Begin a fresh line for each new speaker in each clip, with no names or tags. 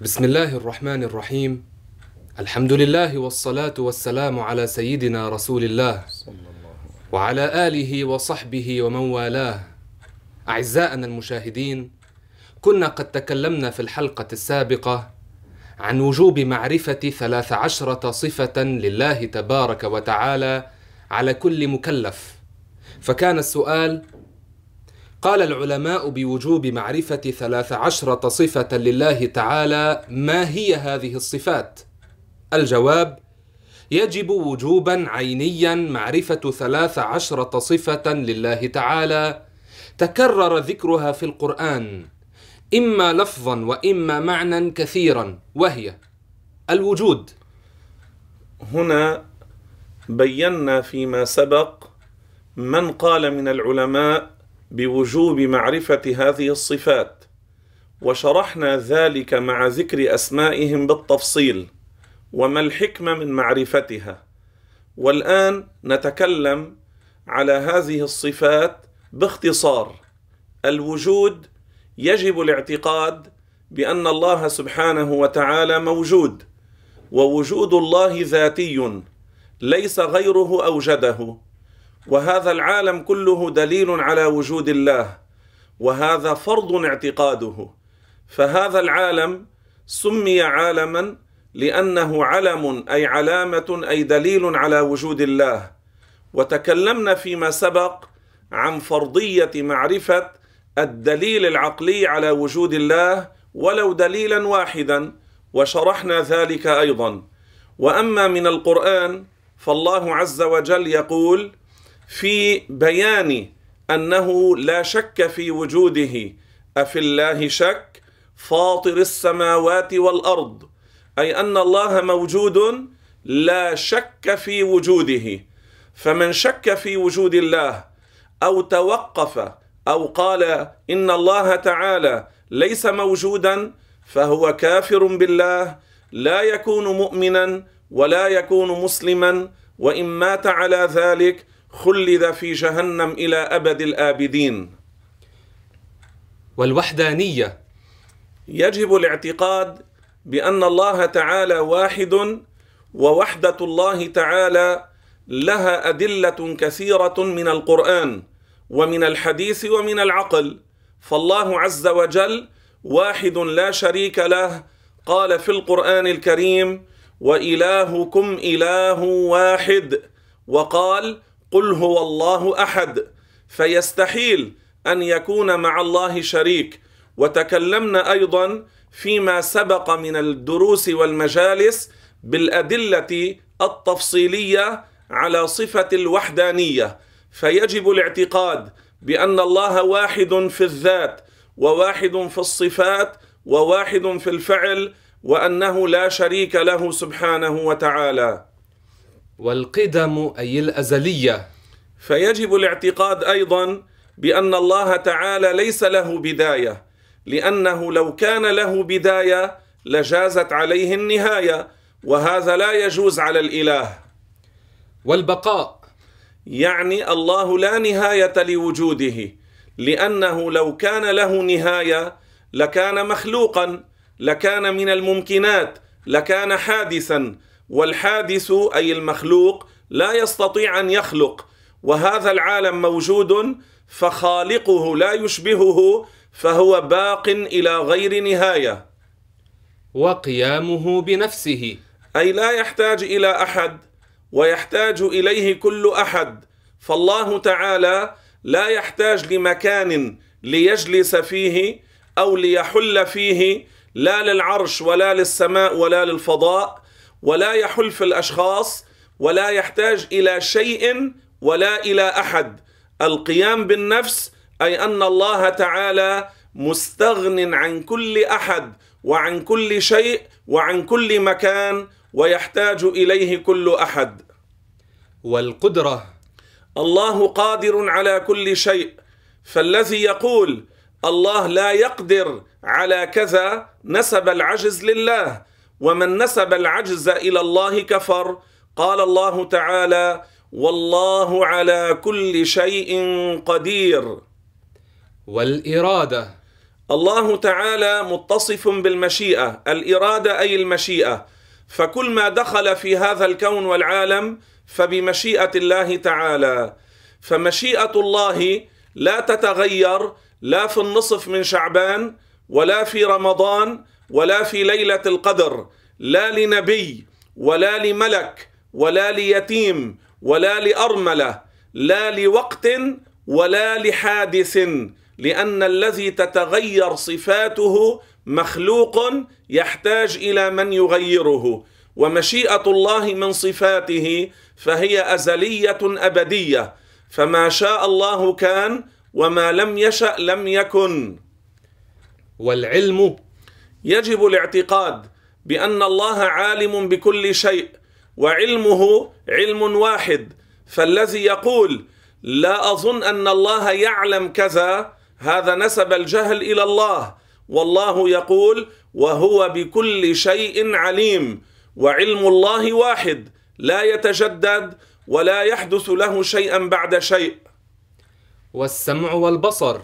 بسم الله الرحمن الرحيم الحمد لله والصلاة والسلام على سيدنا رسول الله وعلى آله وصحبه ومن والاه أعزائنا المشاهدين كنا قد تكلمنا في الحلقة السابقة عن وجوب معرفة ثلاث عشرة صفة لله تبارك وتعالى على كل مكلف فكان السؤال قال العلماء بوجوب معرفة ثلاث عشرة صفة لله تعالى ما هي هذه الصفات؟ الجواب يجب وجوبا عينيا معرفة ثلاث عشرة صفة لله تعالى تكرر ذكرها في القرآن إما لفظا وإما معنى كثيرا وهي الوجود
هنا بينا فيما سبق من قال من العلماء بوجوب معرفة هذه الصفات وشرحنا ذلك مع ذكر أسمائهم بالتفصيل وما الحكمة من معرفتها. والآن نتكلم على هذه الصفات باختصار. الوجود يجب الاعتقاد بأن الله سبحانه وتعالى موجود ووجود الله ذاتي ليس غيره أوجده. وهذا العالم كله دليل على وجود الله وهذا فرض اعتقاده. فهذا العالم سمي عالما لأنه علم أي علامة أي دليل على وجود الله. وتكلمنا فيما سبق عن فرضية معرفة الدليل العقلي على وجود الله ولو دليلا واحدا وشرحنا ذلك أيضا. وأما من القرآن فالله عز وجل يقول في بيان أنه لا شك في وجوده. أفي الله شك؟ فاطر السماوات والأرض. أي أن الله موجود لا شك في وجوده. فمن شك في وجود الله أو توقف أو قال إن الله تعالى ليس موجودا فهو كافر بالله لا يكون مؤمنا ولا يكون مسلما وإن مات على ذلك خلد في جهنم إلى أبد الآبدين.
والوحدانية.
يجب الاعتقاد بأن الله تعالى واحد ووحدة الله تعالى لها أدلة كثيرة من القرآن ومن الحديث ومن العقل. فالله عز وجل واحد لا شريك له قال في القرآن الكريم وإلهكم إله واحد وقال قل هو الله احد فيستحيل ان يكون مع الله شريك. وتكلمنا أيضا فيما سبق من الدروس والمجالس بالادله التفصيليه على صفه الوحدانيه. فيجب الاعتقاد بأن الله واحد في الذات وواحد في الصفات وواحد في الفعل وانه لا شريك له سبحانه وتعالى.
والقدم أي الأزلية.
فيجب الاعتقاد أيضا بأن الله تعالى ليس له بداية لأنه لو كان له بداية لجازت عليه النهاية وهذا لا يجوز على الإله.
والبقاء.
يعني الله لا نهاية لوجوده لأنه لو كان له نهاية لكان مخلوقا لكان من الممكنات لكان حادثا والحادث أي المخلوق لا يستطيع أن يخلق وهذا العالم موجود فخالقه لا يشبهه فهو باق إلى غير نهاية.
وقيامه بنفسه.
أي لا يحتاج إلى أحد ويحتاج إليه كل أحد. فالله تعالى لا يحتاج لمكان ليجلس فيه أو ليحل فيه لا للعرش ولا للسماء ولا للفضاء. ولا يحل في الأشخاص ولا يحتاج إلى شيء ولا إلى أحد. القيام بالنفس أي أن الله تعالى مستغن عن كل أحد وعن كل شيء وعن كل مكان ويحتاج إليه كل أحد.
والقدرة.
الله قادر على كل شيء. فالذي يقول الله لا يقدر على كذا نسب العجز لله. ومن نسب العجز إلى الله كفر. قال الله تعالى والله على كل شيء قدير.
والإرادة.
الله تعالى متصف بالمشيئة الإرادة أي المشيئة. فكل ما دخل في هذا الكون والعالم فبمشيئة الله تعالى. فمشيئة الله لا تتغير لا في النصف من شعبان ولا في رمضان ولا في ليلة القدر لا لنبي ولا لملك ولا ليتيم ولا لأرملة لا لوقت ولا لحادث لأن الذي تتغير صفاته مخلوق يحتاج إلى من يغيره. ومشيئة الله من صفاته فهي أزلية أبدية. فما شاء الله كان وما لم يشأ لم يكن.
والعلم
يجب الاعتقاد بأن الله عالم بكل شيء وعلمه علم واحد فالذي يقول لا أظن أن الله يعلم كذا هذا نسب الجهل إلى الله والله يقول وهو بكل شيء عليم وعلم الله واحد لا يتجدد ولا يحدث له شيئا بعد شيء.
والسمع والبصر.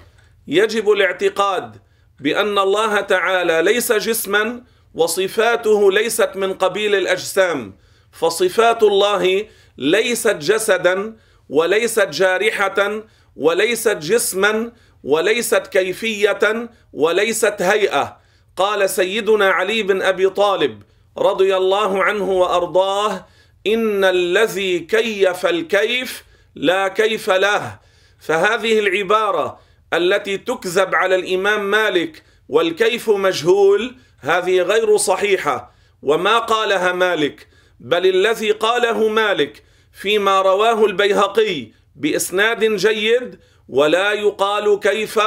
يجب الاعتقاد بأن الله تعالى ليس جسما وصفاته ليست من قبيل الأجسام فصفات الله ليست جسدا وليست جارحة وليست جسما وليست كيفية وليست هيئة. قال سيدنا علي بن أبي طالب رضي الله عنه وأرضاه إن الذي كيف الكيف لا كيف له. فهذه العبارة التي تكذب على الإمام مالك والكيف مجهول هذه غير صحيحة. وما قالها مالك بل الذي قاله مالك فيما رواه البيهقي بإسناد جيد ولا يقال كيف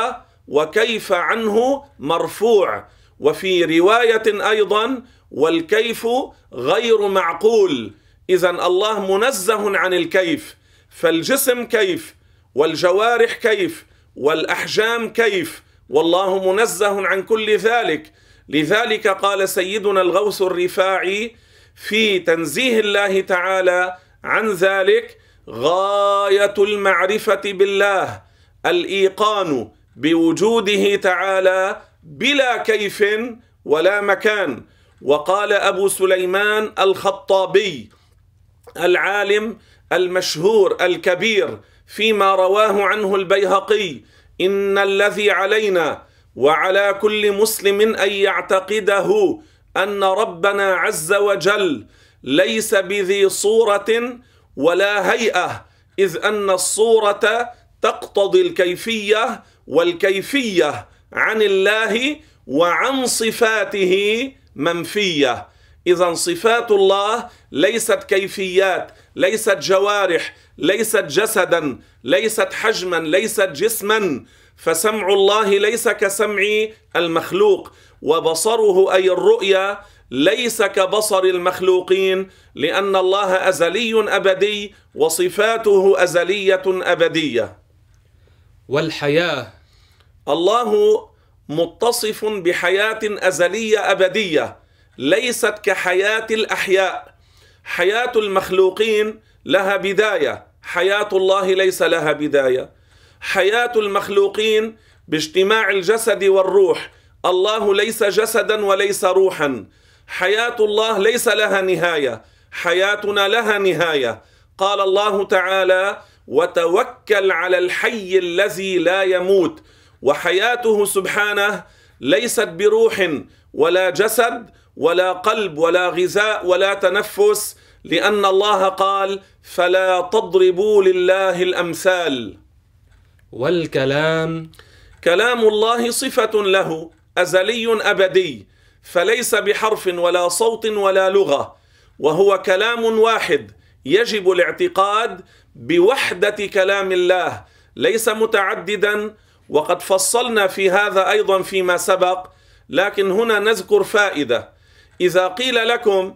وكيف عنه مرفوع. وفي رواية أيضا والكيف غير معقول. اذا الله منزه عن الكيف فالجسم كيف والجوارح كيف والأحجام كيف؟ والله منزه عن كل ذلك. لذلك قال سيدنا الغوث الرفاعي في تنزيه الله تعالى عن ذلك غاية المعرفة بالله الإيقان بوجوده تعالى بلا كيف ولا مكان. وقال أبو سليمان الخطابي العالم المشهور الكبير فيما رواه عنه البيهقي إن الذي علينا وعلى كل مسلم أن يعتقده أن ربنا عز وجل ليس بذي صورة ولا هيئة إذ أن الصورة تقتضي الكيفية والكيفية عن الله وعن صفاته منفية. إذا صفات الله ليست كيفيات ليست جوارح ليست جسدا ليست حجما ليست جسما. فسمع الله ليس كسمع المخلوق وبصره أي الرؤيا ليس كبصر المخلوقين لأن الله أزلي أبدي وصفاته أزلية أبدية.
والحياة.
الله متصف بحياة أزلية أبدية ليست كحياة الأحياء. حياة المخلوقين لها بداية. حياة الله ليس لها بداية. حياة المخلوقين باجتماع الجسد والروح. الله ليس جسدا وليس روحا. حياة الله ليس لها نهاية. حياتنا لها نهاية. قال الله تعالى وتوكل على الحي الذي لا يموت وحياته سبحانه ليست بروح ولا جسد ولا قلب ولا غذاء ولا تنفس لأن الله قال فلا تضربوا لله الأمثال.
والكلام
كلام الله صفة له أزلي أبدي فليس بحرف ولا صوت ولا لغة وهو كلام واحد يجب الاعتقاد بوحدة كلام الله ليس متعددا وقد فصلنا في هذا أيضا فيما سبق لكن هنا نذكر فائدة إذا قيل لكم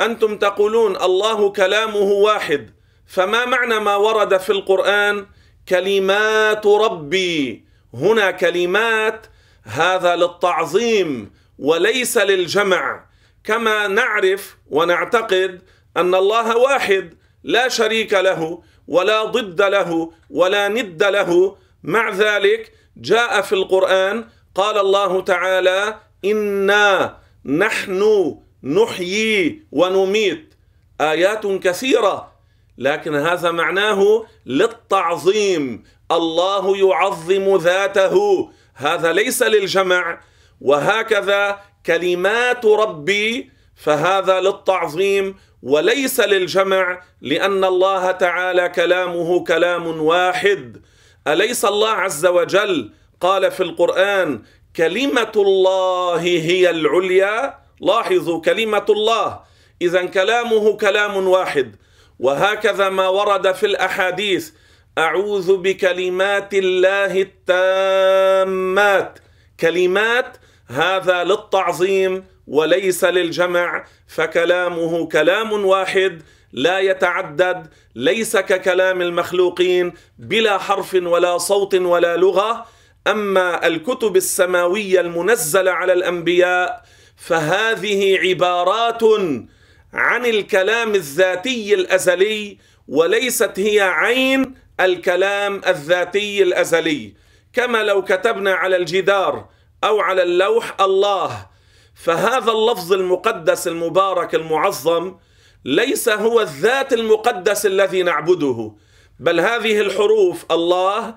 أنتم تقولون الله كلامه واحد فما معنى ما ورد في القرآن كلمات ربي؟ هنا كلمات هذا للتعظيم وليس للجمع. كما نعرف ونعتقد أن الله واحد لا شريك له ولا ضد له ولا ند له. مع ذلك جاء في القرآن قال الله تعالى إنا نحن نحيي ونميت. آيات كثيرة لكن هذا معناه للتعظيم. الله يعظم ذاته. هذا ليس للجمع. وهكذا كلمات ربي فهذا للتعظيم وليس للجمع لأن الله تعالى كلامه كلام واحد. أليس الله عز وجل؟ قال في القرآن كلمه الله هي العليا. لاحظوا كلمه الله اذا كلامه كلام واحد. وهكذا ما ورد في الأحاديث. أعوذ بكلمات الله التامات. كلمات هذا للتعظيم وليس للجمع. فكلامه كلام واحد. لا يتعدد. ليس ككلام المخلوقين. بلا حرف ولا صوت ولا لغة. أما الكتب السماوية المنزلة على الأنبياء فهذه عبارات عن الكلام الذاتي الأزلي وليست هي عين الكلام الذاتي الأزلي. كما لو كتبنا على الجدار أو على اللوح الله فهذا اللفظ المقدس المبارك المعظم ليس هو الذات المقدس الذي نعبده بل هذه الحروف الله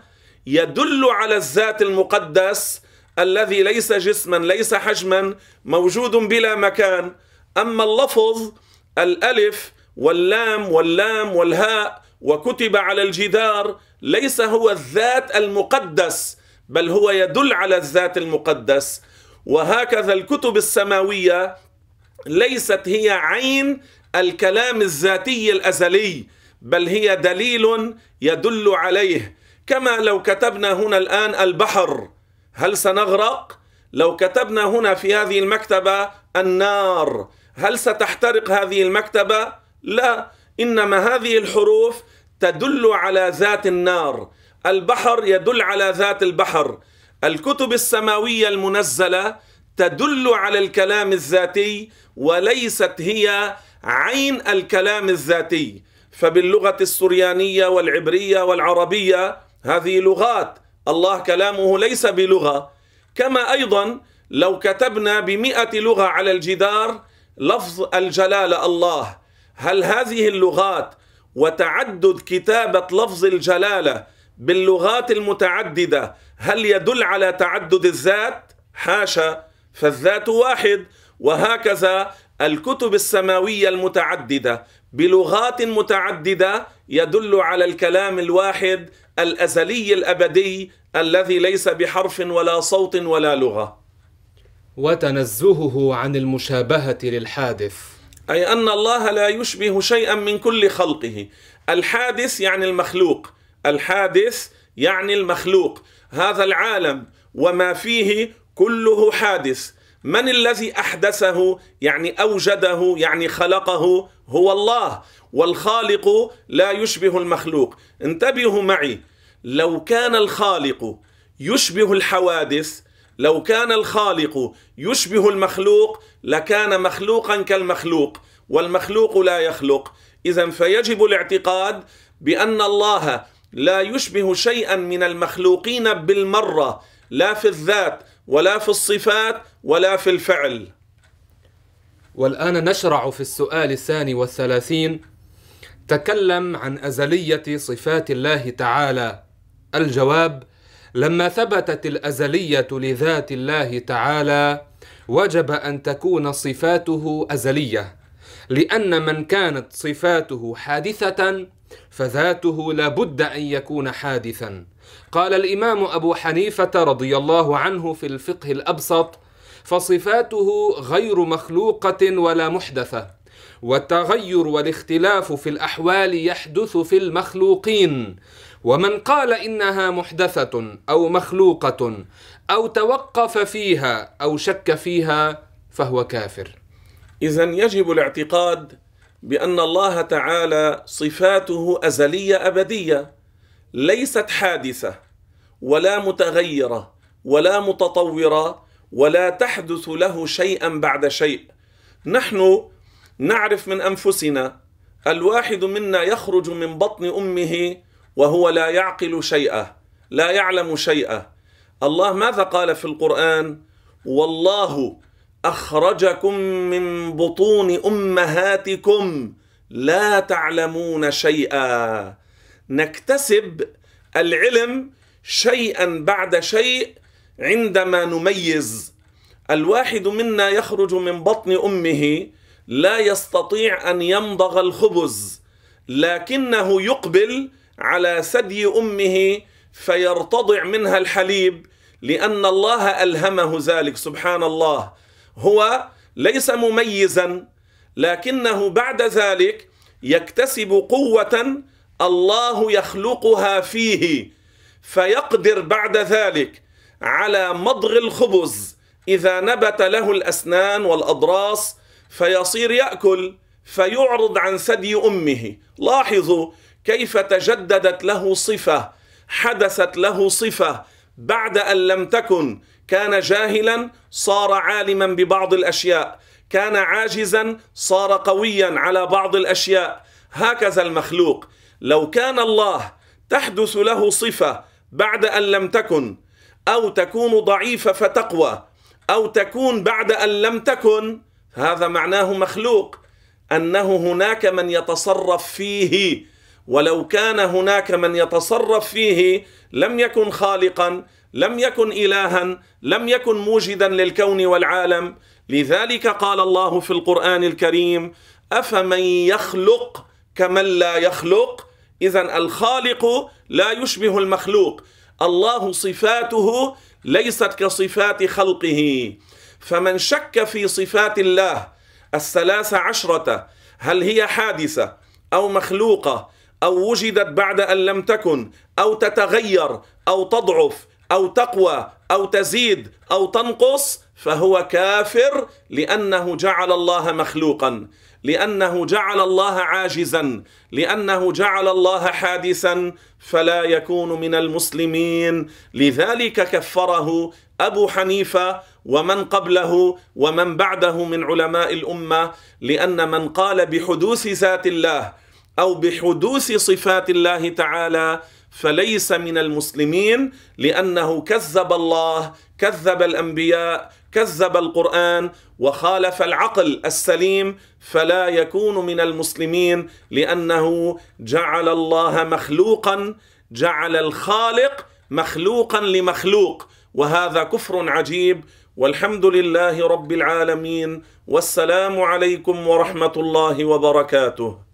يدل على الذات المقدس الذي ليس جسما ليس حجما موجود بلا مكان. أما اللفظ الألف واللام واللام والهاء وكتب على الجدار ليس هو الذات المقدس بل هو يدل على الذات المقدس. وهكذا الكتب السماوية ليست هي عين الكلام الذاتي الأزلي بل هي دليل يدل عليه. كما لو كتبنا هنا الآن البحر هل سنغرق؟ لو كتبنا هنا في هذه المكتبة النار هل ستحترق هذه المكتبة؟ لا إنما هذه الحروف تدل على ذات النار. البحر يدل على ذات البحر. الكتب السماوية المنزلة تدل على الكلام الذاتي وليست هي عين الكلام الذاتي. فباللغة السريانية والعبرية والعربية هذه لغات. الله كلامه ليس بلغة. كما أيضا لو كتبنا بمئة لغة على الجدار لفظ الجلاله الله. هل هذه اللغات وتعدد كتابة لفظ الجلالة باللغات المتعددة هل يدل على تعدد الذات؟ حاشا فالذات واحد. وهكذا الكتب السماوية المتعددة بلغات متعددة يدل على الكلام الواحد الأزلي الأبدي الذي ليس بحرف ولا صوت ولا لغة.
وتنزهه عن المشابهة للحادث.
أي أن الله لا يشبه شيئا من كل خلقه. الحادث يعني المخلوق. الحادث يعني المخلوق. هذا العالم وما فيه كله حادث. من الذي أحدثه يعني أوجده يعني خلقه هو الله والخالق لا يشبه المخلوق. انتبهوا معي لو كان الخالق يشبه الحوادث لو كان الخالق يشبه المخلوق لكان مخلوقا كالمخلوق والمخلوق لا يخلق. اذا فيجب الاعتقاد بأن الله لا يشبه شيئا من المخلوقين بالمرة لا في الذات ولا في الصفات ولا في الفعل.
والآن نشرع في السؤال الثاني والثلاثين تكلم عن أزلية صفات الله تعالى. الجواب لما ثبتت الأزلية لذات الله تعالى وجب أن تكون صفاته أزلية لأن من كانت صفاته حادثة فذاته لابد أن يكون حادثا. قال الإمام أبو حنيفة رضي الله عنه في الفقه الأبسط فصفاته غير مخلوقة ولا محدثة والتغير والاختلاف في الأحوال يحدث في المخلوقين. ومن قال إنها محدثة أو مخلوقة أو توقف فيها أو شك فيها فهو كافر.
اذا يجب الاعتقاد بأن الله تعالى صفاته أزلية أبدية ليست حادثة ولا متغيرة ولا متطورة ولا تحدث له شيئا بعد شيء. نحن نعرف من أنفسنا الواحد منا يخرج من بطن أمه وهو لا يعقل شيئا لا يعلم شيئا. الله ماذا قال في القرآن؟ والله أخرجكم من بطون أمهاتكم لا تعلمون شيئا. نكتسب العلم شيئا بعد شيء عندما نميز. الواحد منا يخرج من بطن أمه لا يستطيع أن يمضغ الخبز لكنه يقبل على ثدي أمه فيرتضع منها الحليب لأن الله ألهمه ذلك. سبحان الله. هو ليس مميزا لكنه بعد ذلك يكتسب قوة الله يخلقها فيه فيقدر بعد ذلك على مضغ الخبز. إذا نبت له الأسنان والأضراس فيصير يأكل فيعرض عن ثدي أمه. لاحظوا كيف تجددت له صفة حدثت له صفة بعد أن لم تكن. كان جاهلا صار عالما ببعض الأشياء. كان عاجزا صار قويا على بعض الأشياء. هكذا المخلوق. لو كان الله تحدث له صفة بعد أن لم تكن أو تكون ضعيفة فتقوى أو تكون بعد أن لم تكن هذا معناه مخلوق. أنه هناك من يتصرف فيه. ولو كان هناك من يتصرف فيه لم يكن خالقا. لم يكن الها لم يكن موجدا للكون والعالم. لذلك قال الله في القرآن الكريم أفمن يخلق كمن لا يخلق؟ اذا الخالق لا يشبه المخلوق. الله صفاته ليست كصفات خلقه. فمن شك في صفات الله الثلاث عشرة هل هي حادثة أو مخلوقة أو وجدت بعد أن لم تكن أو تتغير أو تضعف أو تقوى أو تزيد أو تنقص فهو كافر لأنه جعل الله مخلوقا لأنه جعل الله عاجزا لأنه جعل الله حادثا فلا يكون من المسلمين. لذلك كفره أبو حنيفة ومن قبله ومن بعده من علماء الأمة لأن من قال بحدوث ذات الله أو بحدوث صفات الله تعالى فليس من المسلمين لأنه كذب الله كذب الأنبياء كذب القرآن وخالف العقل السليم فلا يكون من المسلمين لأنه جعل الله مخلوقا جعل الخالق مخلوقا لمخلوق. وهذا كفر عجيب. والحمد لله رب العالمين. والسلام عليكم ورحمة الله وبركاته.